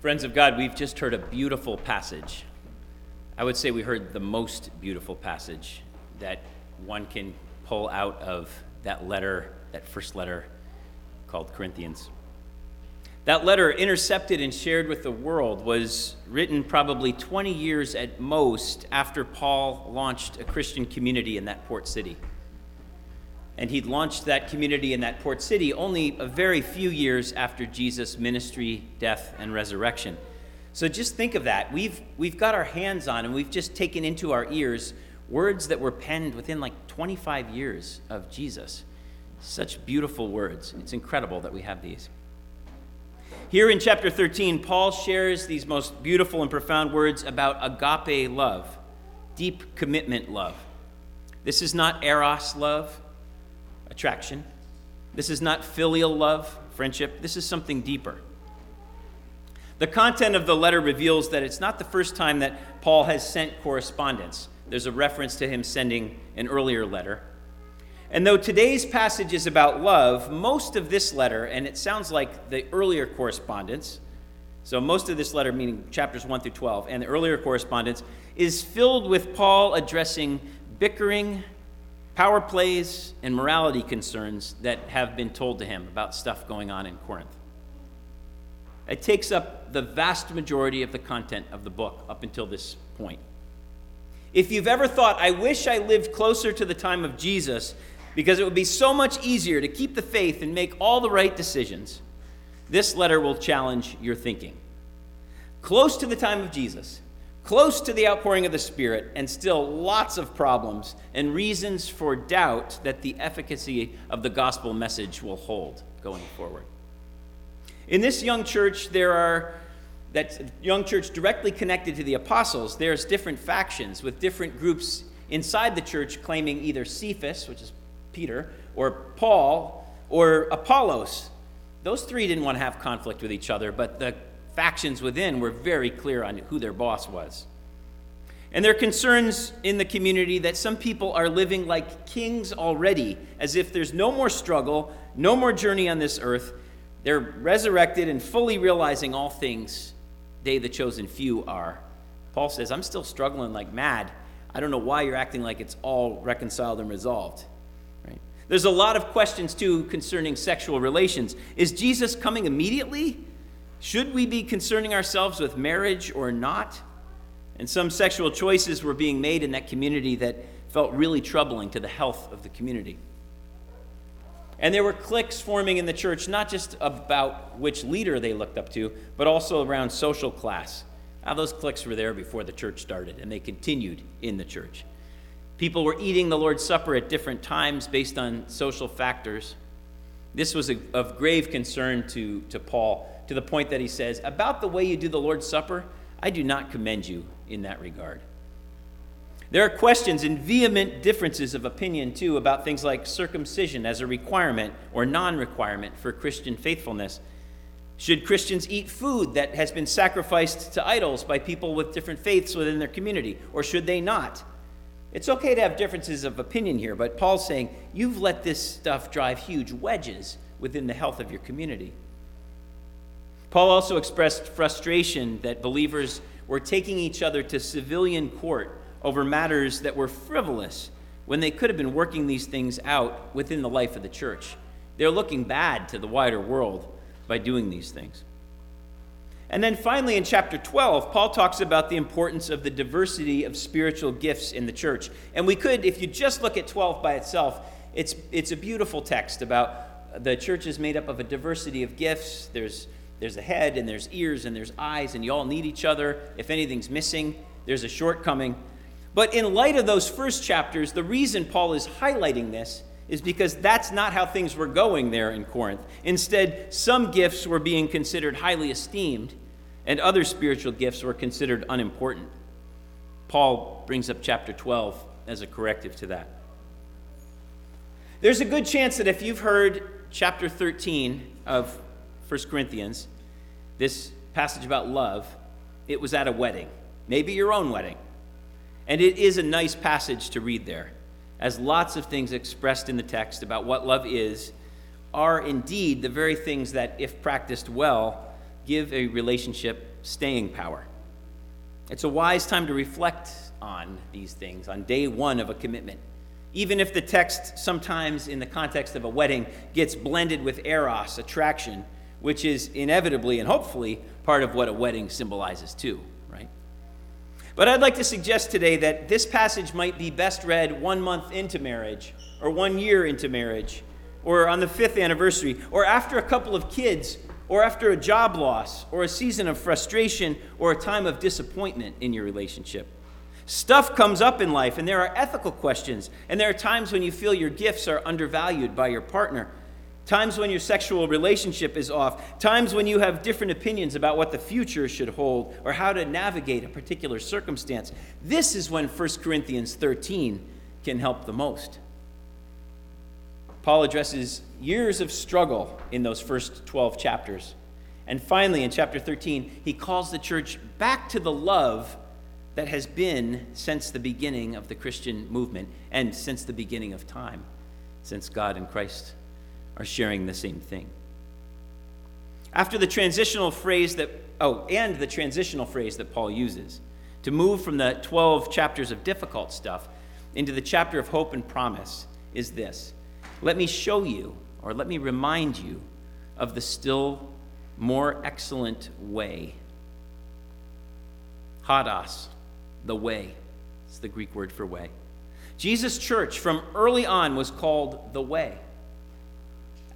Friends of God, we've just heard a beautiful passage. I would say we heard the most beautiful passage that one can pull out of that letter, that first letter called Corinthians. That letter, intercepted and shared with the world, was written probably 20 years at most after Paul launched a Christian community in that port city. And he'd launched that community in that port city only a very few years after Jesus' ministry, death, and resurrection. So just think of that. We've, we've got our hands on and we've just taken into our ears words that were penned within like 25 years of Jesus. Such beautiful words. It's incredible that we have these. Here in chapter 13, Paul shares these most beautiful and profound words about agape love, deep commitment love. This is not eros love, attraction. This is not filial love, friendship. This is something deeper. The content of the letter reveals that it's not the first time that Paul has sent correspondence. There's a reference to him sending an earlier letter. And though today's passage is about love, most of this letter, and it sounds like the earlier correspondence, so most of this letter, meaning chapters 1 through 12, and the earlier correspondence, is filled with Paul addressing bickering, power plays, and morality concerns that have been told to him about stuff going on in Corinth. It takes up the vast majority of the content of the book up until this point. If you've ever thought, I wish I lived closer to the time of Jesus, because it would be so much easier to keep the faith and make all the right decisions. This letter will challenge your thinking. Close to the time of Jesus, close to the outpouring of the Spirit, and still lots of problems and reasons for doubt that the efficacy of the gospel message will hold going forward. In this young church, there are that young church directly connected to the apostles, there's different factions with different groups inside the church claiming either Cephas, which is Peter, or Paul, or Apollos. Those three didn't want to have conflict with each other, but the factions within were very clear on who their boss was. And there are concerns in the community that some people are living like kings already, as if there's no more struggle, no more journey on this earth. They're resurrected and fully realizing all things they, the chosen few, are. Paul says, I'm still struggling like mad. I don't know why you're acting like it's all reconciled and resolved. Right? There's a lot of questions, too, concerning sexual relations. Is Jesus coming immediately? Should we be concerning ourselves with marriage or not? And some sexual choices were being made in that community that felt really troubling to the health of the community. And there were cliques forming in the church, not just about which leader they looked up to, but also around social class. Now, those cliques were there before the church started, and they continued in the church. People were eating the Lord's Supper at different times based on social factors. This was of grave concern to, to Paul, to the point that he says, About the way you do the Lord's Supper, I do not commend you in that regard. There are questions and vehement differences of opinion, too, about things like circumcision as a requirement or non requirement for Christian faithfulness. Should Christians eat food that has been sacrificed to idols by people with different faiths within their community, or should they not? It's okay to have differences of opinion here, but Paul's saying you've let this stuff drive huge wedges within the health of your community. Paul also expressed frustration that believers were taking each other to civilian court over matters that were frivolous when they could have been working these things out within the life of the church. They're looking bad to the wider world by doing these things. And then finally, in chapter 12, Paul talks about the importance of the diversity of spiritual gifts in the church. And we could, if you just look at 12 by itself, it's, it's a beautiful text about the church is made up of a diversity of gifts. There's, there's a head, and there's ears, and there's eyes, and you all need each other. If anything's missing, there's a shortcoming. But in light of those first chapters, the reason Paul is highlighting this is because that's not how things were going there in Corinth. Instead, some gifts were being considered highly esteemed, and other spiritual gifts were considered unimportant. Paul brings up chapter 12 as a corrective to that. There's a good chance that if you've heard chapter 13 of 1 Corinthians, this passage about love, it was at a wedding, maybe your own wedding. And it is a nice passage to read there as lots of things expressed in the text about what love is are indeed the very things that, if practiced well, give a relationship staying power. It's a wise time to reflect on these things on day one of a commitment. Even if the text, sometimes in the context of a wedding, gets blended with eros, attraction, which is inevitably and hopefully part of what a wedding symbolizes too, right? But I'd like to suggest today that this passage might be best read one month into marriage, or one year into marriage, or on the fifth anniversary, or after a couple of kids, or after a job loss, or a season of frustration, or a time of disappointment in your relationship. Stuff comes up in life, and there are ethical questions, and there are times when you feel your gifts are undervalued by your partner, times when your sexual relationship is off, times when you have different opinions about what the future should hold or how to navigate a particular circumstance. This is when 1 Corinthians 13 can help the most. Paul addresses years of struggle in those first 12 chapters. And finally, in chapter 13, he calls the church back to the love that has been since the beginning of the Christian movement and since the beginning of time, since God and Christ are sharing the same thing. After the transitional phrase that, oh, and the transitional phrase that Paul uses to move from the 12 chapters of difficult stuff into the chapter of hope and promise is this let me show you, or let me remind you, of the still more excellent way. Hodos, the way. It's the Greek word for way. Jesus' church from early on was called the way.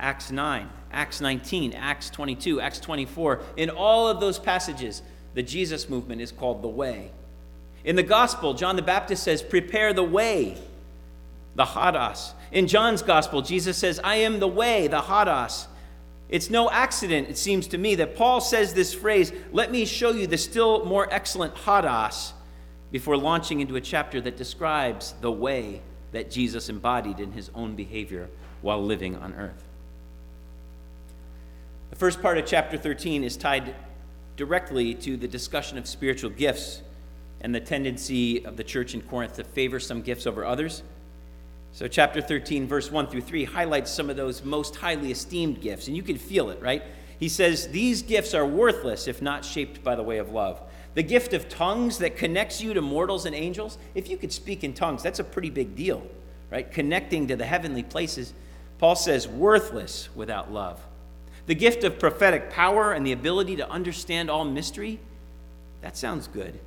Acts 9, Acts 19, Acts 22, Acts 24. In all of those passages, the Jesus movement is called the way. In the gospel, John the Baptist says, Prepare the way, the hodos. In John's gospel, Jesus says, I am the way, the hodos. It's no accident, it seems to me, that Paul says this phrase, let me show you the still more excellent hodos, before launching into a chapter that describes the way that Jesus embodied in his own behavior while living on earth. First part of chapter 13 is tied directly to the discussion of spiritual gifts and the tendency of the church in Corinth to favor some gifts over others. So, chapter 13, verse 1 through 3 highlights some of those most highly esteemed gifts, and you can feel it, right? He says, These gifts are worthless if not shaped by the way of love. The gift of tongues that connects you to mortals and angels, if you could speak in tongues, that's a pretty big deal, right? Connecting to the heavenly places. Paul says, worthless without love. The gift of prophetic power and the ability to understand all mystery, that sounds good,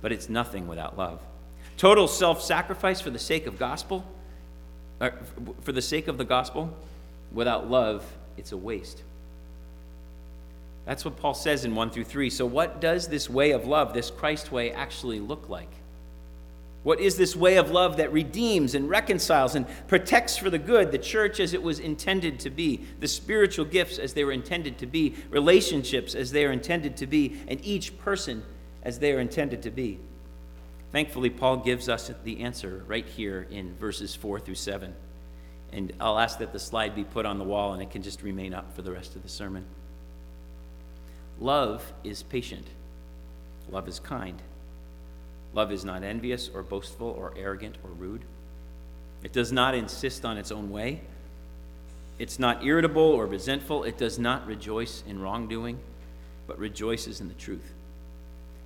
but it's nothing without love. Total self sacrifice for the sake of gospel, uh, for the sake of the gospel, without love, it's a waste. That's what Paul says in 1 through 3. So, what does this way of love, this Christ way, actually look like? What is this way of love that redeems and reconciles and protects for the good the church as it was intended to be, the spiritual gifts as they were intended to be, relationships as they are intended to be, and each person as they are intended to be? Thankfully, Paul gives us the answer right here in verses 4 through 7. And I'll ask that the slide be put on the wall and it can just remain up for the rest of the sermon. Love is patient, love is kind. Love is not envious or boastful or arrogant or rude. It does not insist on its own way. It's not irritable or resentful. It does not rejoice in wrongdoing, but rejoices in the truth.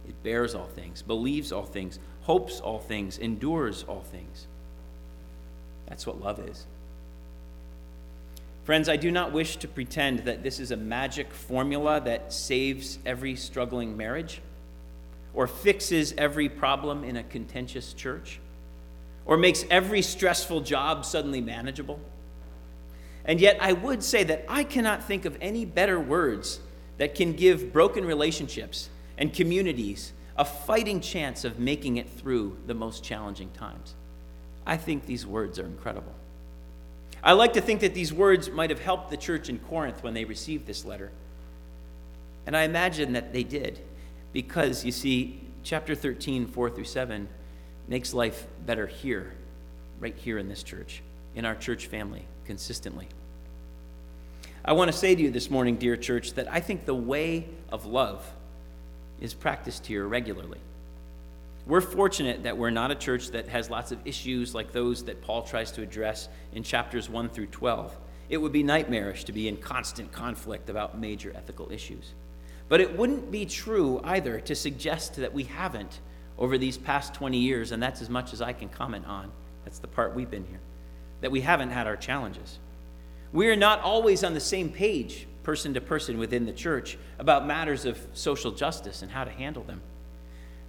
It bears all things, believes all things, hopes all things, endures all things. That's what love is. Friends, I do not wish to pretend that this is a magic formula that saves every struggling marriage, or fixes every problem in a contentious church, or makes every stressful job suddenly manageable. And yet, I would say that I cannot think of any better words that can give broken relationships and communities a fighting chance of making it through the most challenging times. I think these words are incredible. I like to think that these words might have helped the church in Corinth when they received this letter. And I imagine that they did, because you see, chapter 13, 4 through 7, makes life better here, right here in this church, in our church family, consistently. I want to say to you this morning, dear church, that I think the way of love is practiced here regularly. We're fortunate that we're not a church that has lots of issues like those that Paul tries to address in chapters 1 through 12. It would be nightmarish to be in constant conflict about major ethical issues. But it wouldn't be true either to suggest that we haven't over these past 20 years, and that's as much as I can comment on. That's the part we've been here, that we haven't had our challenges. We are not always on the same page, person to person within the church, about matters of social justice and how to handle them.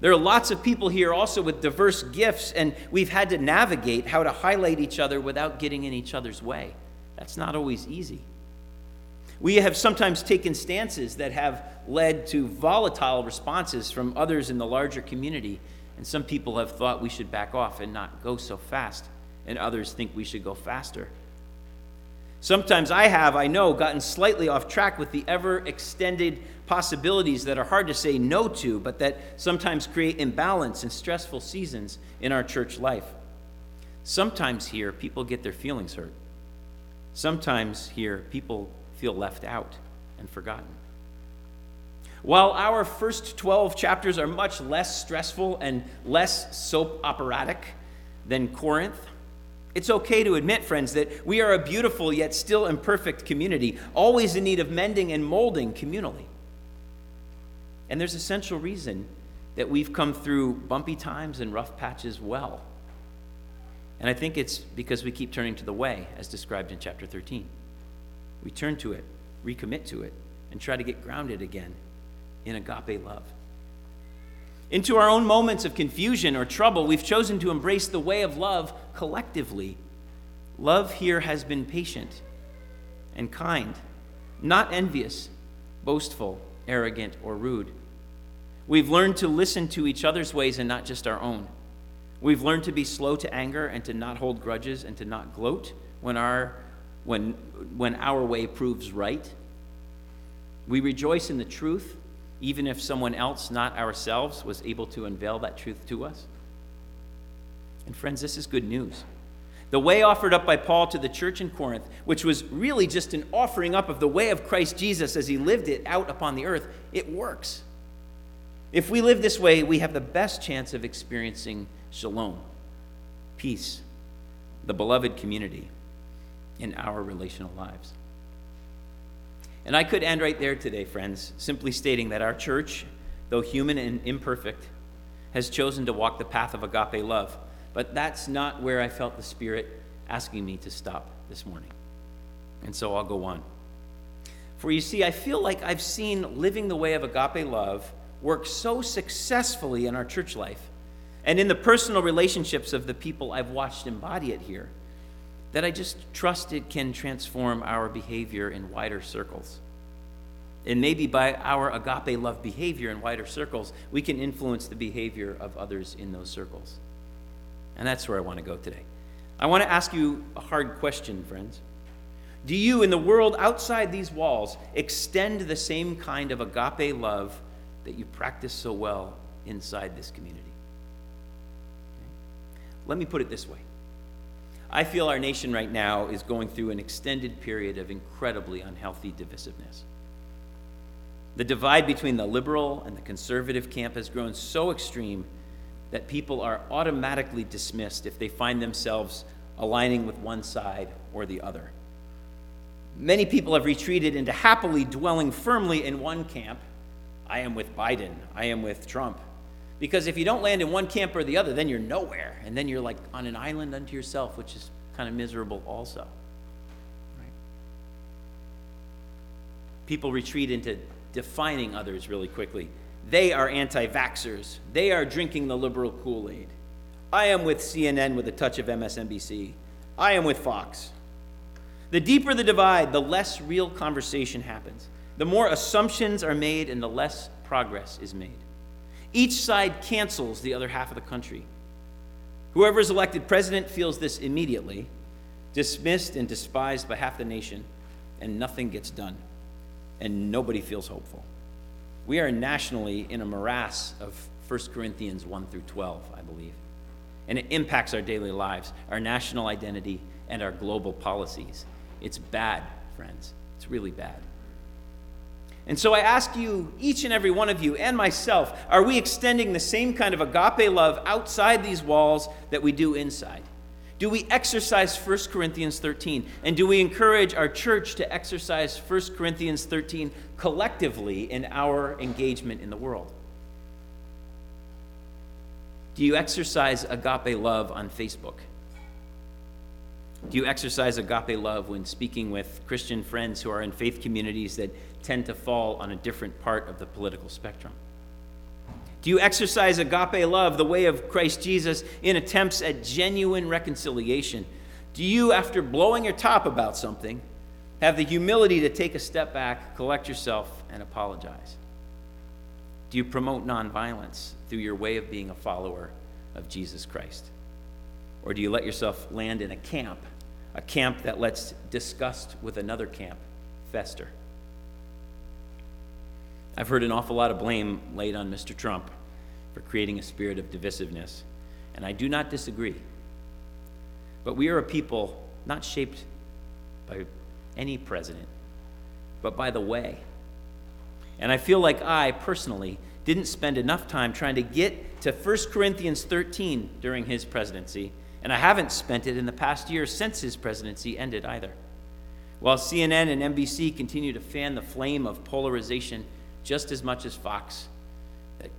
There are lots of people here also with diverse gifts, and we've had to navigate how to highlight each other without getting in each other's way. That's not always easy. We have sometimes taken stances that have led to volatile responses from others in the larger community, and some people have thought we should back off and not go so fast, and others think we should go faster. Sometimes I have, I know, gotten slightly off track with the ever extended possibilities that are hard to say no to, but that sometimes create imbalance and stressful seasons in our church life. Sometimes here, people get their feelings hurt. Sometimes here, people feel left out and forgotten. While our first 12 chapters are much less stressful and less soap operatic than Corinth, it's okay to admit, friends, that we are a beautiful yet still imperfect community, always in need of mending and molding communally. And there's a central reason that we've come through bumpy times and rough patches well. And I think it's because we keep turning to the way, as described in chapter 13. We turn to it, recommit to it, and try to get grounded again in agape love. Into our own moments of confusion or trouble, we've chosen to embrace the way of love collectively. Love here has been patient and kind, not envious, boastful, arrogant, or rude. We've learned to listen to each other's ways and not just our own. We've learned to be slow to anger and to not hold grudges and to not gloat when our, when, when our way proves right. We rejoice in the truth even if someone else, not ourselves, was able to unveil that truth to us? And friends, this is good news. The way offered up by Paul to the church in Corinth, which was really just an offering up of the way of Christ Jesus as he lived it out upon the earth, it works. If we live this way, we have the best chance of experiencing shalom, peace, the beloved community in our relational lives. And I could end right there today, friends, simply stating that our church, though human and imperfect, has chosen to walk the path of agape love. But that's not where I felt the Spirit asking me to stop this morning. And so I'll go on. For you see, I feel like I've seen living the way of agape love work so successfully in our church life and in the personal relationships of the people I've watched embody it here that I just trust it can transform our behavior in wider circles. And maybe by our agape love behavior in wider circles, we can influence the behavior of others in those circles. And that's where I want to go today. I want to ask you a hard question, friends. Do you, in the world outside these walls, extend the same kind of agape love that you practice so well inside this community? Let me put it this way I feel our nation right now is going through an extended period of incredibly unhealthy divisiveness. The divide between the liberal and the conservative camp has grown so extreme that people are automatically dismissed if they find themselves aligning with one side or the other. Many people have retreated into happily dwelling firmly in one camp. I am with Biden, I am with Trump. Because if you don't land in one camp or the other, then you're nowhere. And then you're like on an island unto yourself, which is kind of miserable also. Right? People retreat into defining others really quickly. They are anti vaxxers, they are drinking the liberal Kool Aid. I am with CNN with a touch of MSNBC. I am with Fox. The deeper the divide, the less real conversation happens. The more assumptions are made and the less progress is made. Each side cancels the other half of the country. Whoever is elected president feels this immediately, dismissed and despised by half the nation, and nothing gets done, and nobody feels hopeful. We are nationally in a morass of 1 Corinthians 1 through 12, I believe. And it impacts our daily lives, our national identity, and our global policies. It's bad, friends. It's really bad. And so I ask you, each and every one of you, and myself, are we extending the same kind of agape love outside these walls that we do inside? Do we exercise 1 Corinthians 13? And do we encourage our church to exercise 1 Corinthians 13 collectively in our engagement in the world? Do you exercise agape love on Facebook? Do you exercise agape love when speaking with Christian friends who are in faith communities that tend to fall on a different part of the political spectrum? Do you exercise agape love, the way of Christ Jesus, in attempts at genuine reconciliation? Do you, after blowing your top about something, have the humility to take a step back, collect yourself, and apologize? Do you promote nonviolence through your way of being a follower of Jesus Christ? Or do you let yourself land in a camp, a camp that lets disgust with another camp fester? I've heard an awful lot of blame laid on Mr. Trump for creating a spirit of divisiveness, and I do not disagree. But we are a people not shaped by any president, but by the way and I feel like I, personally, didn't spend enough time trying to get to 1 Corinthians 13 during his presidency, and I haven't spent it in the past year since his presidency ended either. While CNN and NBC continue to fan the flame of polarization just as much as Fox,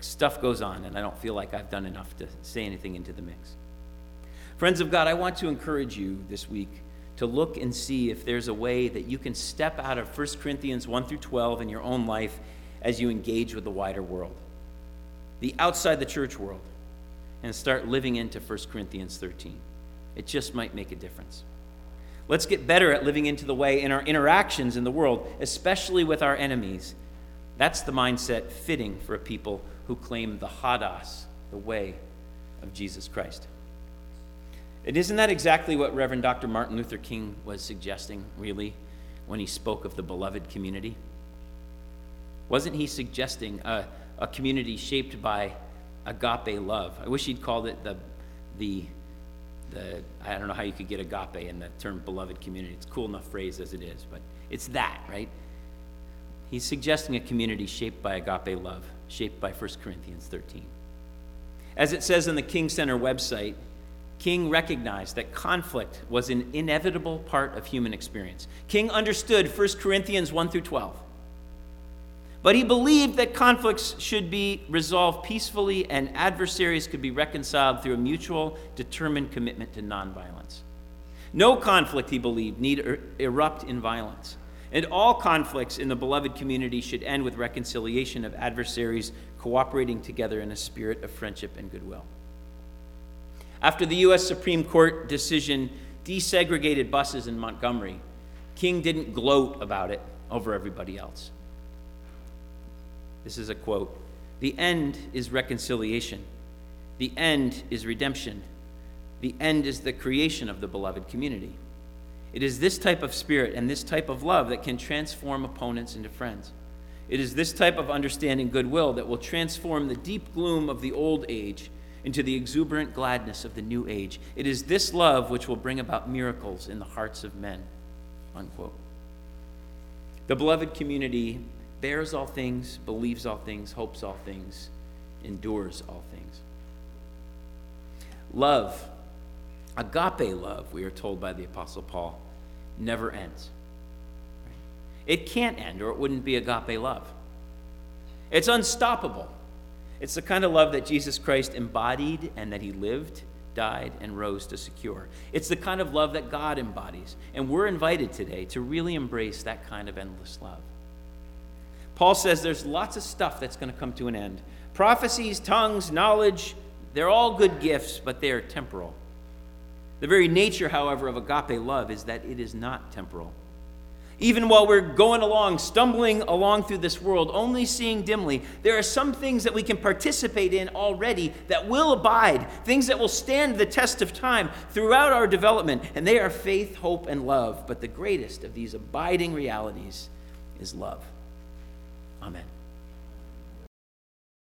stuff goes on, and I don't feel like I've done enough to say anything into the mix. Friends of God, I want to encourage you this week to look and see if there's a way that you can step out of 1 Corinthians 1 through 12 in your own life as you engage with the wider world, the outside the church world, and start living into 1 Corinthians 13. It just might make a difference. Let's get better at living into the way in our interactions in the world, especially with our enemies. That's the mindset fitting for a people who claim the hodos, the way of Jesus Christ. And isn't that exactly what Reverend Dr. Martin Luther King was suggesting, really, when he spoke of the beloved community? Wasn't he suggesting a, a community shaped by agape love? I wish he'd called it the, the, the, I don't know how you could get agape in the term beloved community. It's a cool enough phrase as it is, but it's that, right? He's suggesting a community shaped by agape love, shaped by 1 Corinthians 13. As it says in the King Center website, King recognized that conflict was an inevitable part of human experience. King understood 1 Corinthians 1 through 12. But he believed that conflicts should be resolved peacefully and adversaries could be reconciled through a mutual, determined commitment to nonviolence. No conflict, he believed, need er- erupt in violence. And all conflicts in the beloved community should end with reconciliation of adversaries cooperating together in a spirit of friendship and goodwill. After the U.S. Supreme Court decision desegregated buses in Montgomery, King didn't gloat about it over everybody else. This is a quote The end is reconciliation, the end is redemption, the end is the creation of the beloved community. It is this type of spirit and this type of love that can transform opponents into friends. It is this type of understanding goodwill that will transform the deep gloom of the old age into the exuberant gladness of the new age. It is this love which will bring about miracles in the hearts of men. Unquote. The beloved community bears all things, believes all things, hopes all things, endures all things. Love, agape love, we are told by the Apostle Paul, never ends. It can't end, or it wouldn't be agape love. It's unstoppable. It's the kind of love that Jesus Christ embodied and that he lived, died, and rose to secure. It's the kind of love that God embodies. And we're invited today to really embrace that kind of endless love. Paul says there's lots of stuff that's going to come to an end prophecies, tongues, knowledge, they're all good gifts, but they are temporal. The very nature, however, of agape love is that it is not temporal. Even while we're going along, stumbling along through this world, only seeing dimly, there are some things that we can participate in already that will abide, things that will stand the test of time throughout our development, and they are faith, hope, and love. But the greatest of these abiding realities is love. Amen.